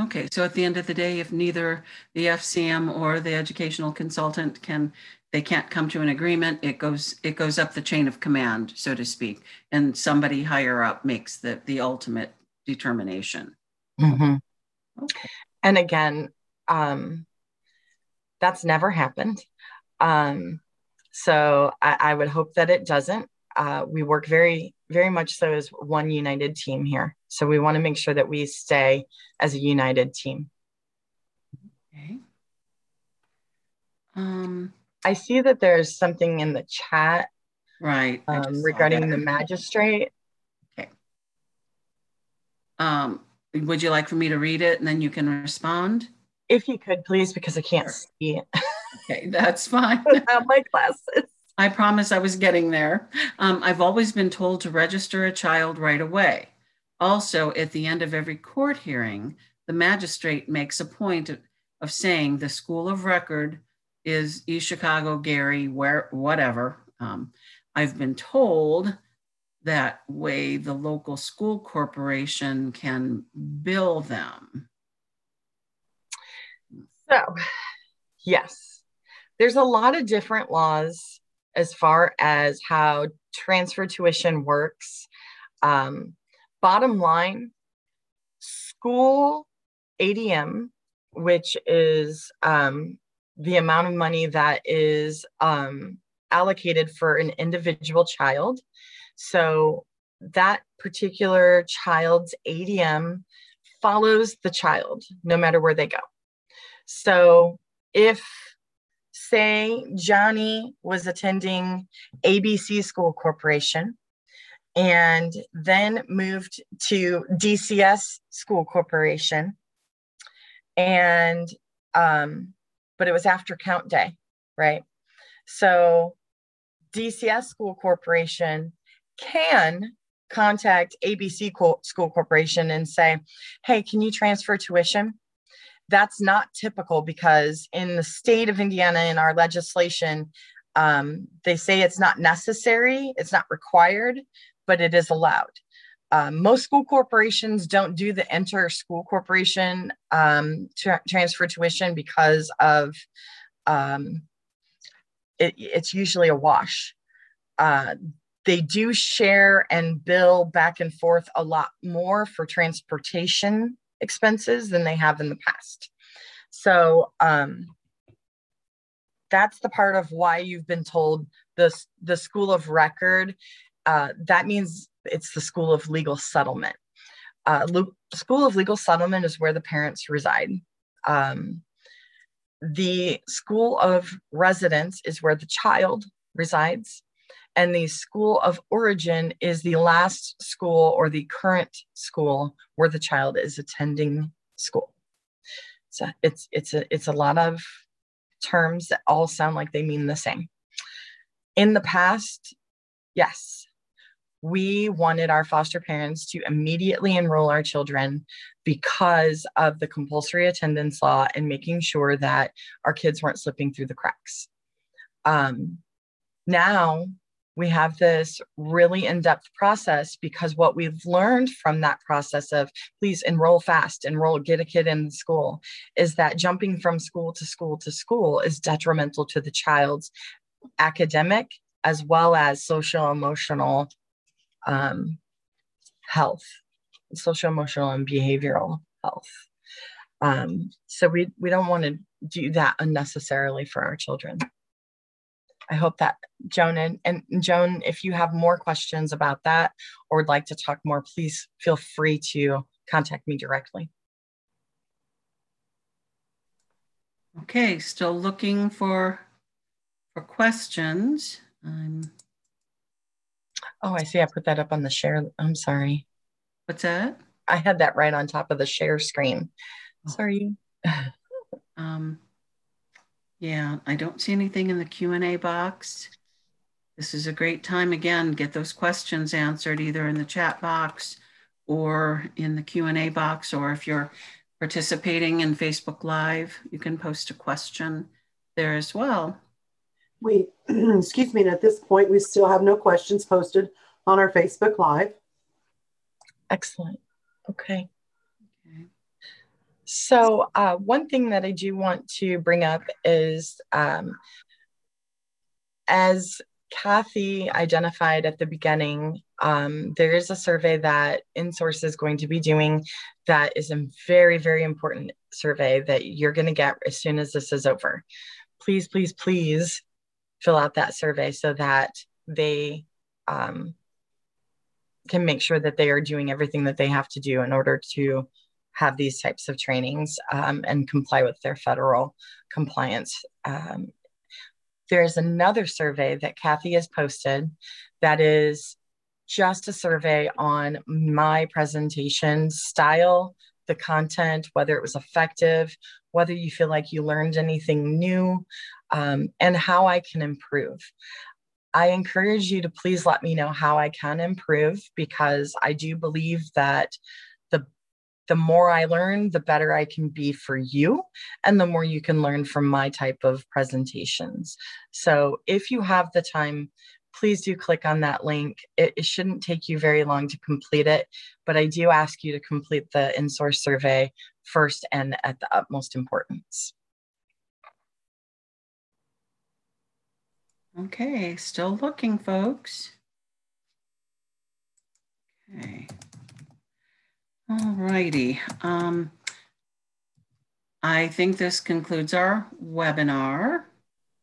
Okay, so at the end of the day, if neither the FCM or the educational consultant can, they can't come to an agreement, it goes, it goes up the chain of command, so to speak, and somebody higher up makes the, the ultimate determination. Mm-hmm. Okay. And again, um, that's never happened. Um, so I, I would hope that it doesn't. Uh, we work very, very much so as one united team here. So we want to make sure that we stay as a united team. Okay. Um, I see that there's something in the chat right um, regarding the magistrate. Okay. Um, would you like for me to read it and then you can respond? If you could, please, because I can't sure. see it. okay, that's fine. Without my glasses. I promise I was getting there. Um, I've always been told to register a child right away. Also, at the end of every court hearing, the magistrate makes a point of, of saying the school of record is East Chicago, Gary, where, whatever. Um, I've been told that way the local school corporation can bill them. So, yes, there's a lot of different laws as far as how transfer tuition works. Um, bottom line, school ADM which is um, the amount of money that is um, allocated for an individual child. So that particular child's ADM follows the child no matter where they go. So if, say, Johnny was attending ABC School Corporation and then moved to DCS School Corporation, and um, but it was after count day, right? So DCS School Corporation can contact ABC School Corporation and say, hey, can you transfer tuition? That's not typical because in the state of Indiana, in our legislation, um, they say it's not necessary, it's not required, but it is allowed. Um, most school corporations don't do the enter school corporation um, tra- transfer tuition because of um, it, it's usually a wash. Uh, they do share and bill back and forth a lot more for transportation expenses than they have in the past. So um, that's the part of why you've been told the, the school of record. Uh, that means it's the school of legal settlement. Uh, school of legal settlement is where the parents reside. Um, the school of residence is where the child resides and the school of origin is the last school or the current school where the child is attending school. So it's it's a it's a lot of terms that all sound like they mean the same. In the past yes we wanted our foster parents to immediately enroll our children because of the compulsory attendance law and making sure that our kids weren't slipping through the cracks. Um, now we have this really in-depth process because what we've learned from that process of please enroll fast enroll get a kid in school is that jumping from school to school to school is detrimental to the child's academic as well as social emotional um, health social emotional and behavioral health. Um, so we we don't want to do that unnecessarily for our children I hope that Joan and, and Joan, if you have more questions about that or would like to talk more, please feel free to contact me directly. Okay, still looking for for questions. Um, oh, I see. I put that up on the share. I'm sorry. What's that? I had that right on top of the share screen. Oh. Sorry. um, yeah, I don't see anything in the Q&A box. This is a great time again, get those questions answered either in the chat box or in the Q&A box, or if you're participating in Facebook Live, you can post a question there as well. We, excuse me, and at this point, we still have no questions posted on our Facebook Live. Excellent. Okay. So, uh, one thing that I do want to bring up is um, as Kathy identified at the beginning, um, there is a survey that InSource is going to be doing that is a very, very important survey that you're going to get as soon as this is over. Please, please, please fill out that survey so that they um, can make sure that they are doing everything that they have to do in order to have these types of trainings um, and comply with their federal compliance. Um, there's another survey that Kathy has posted that is just a survey on my presentation style, the content, whether it was effective, whether you feel like you learned anything new, um, and how I can improve. I encourage you to please let me know how I can improve because I do believe that the more I learn, the better I can be for you, and the more you can learn from my type of presentations. So if you have the time, please do click on that link. It, it, shouldn't take you very long to complete it, but I do ask you to complete the InSource survey first and at the utmost importance. Okay, still looking, folks. Okay. All righty. Um, I think this concludes our webinar.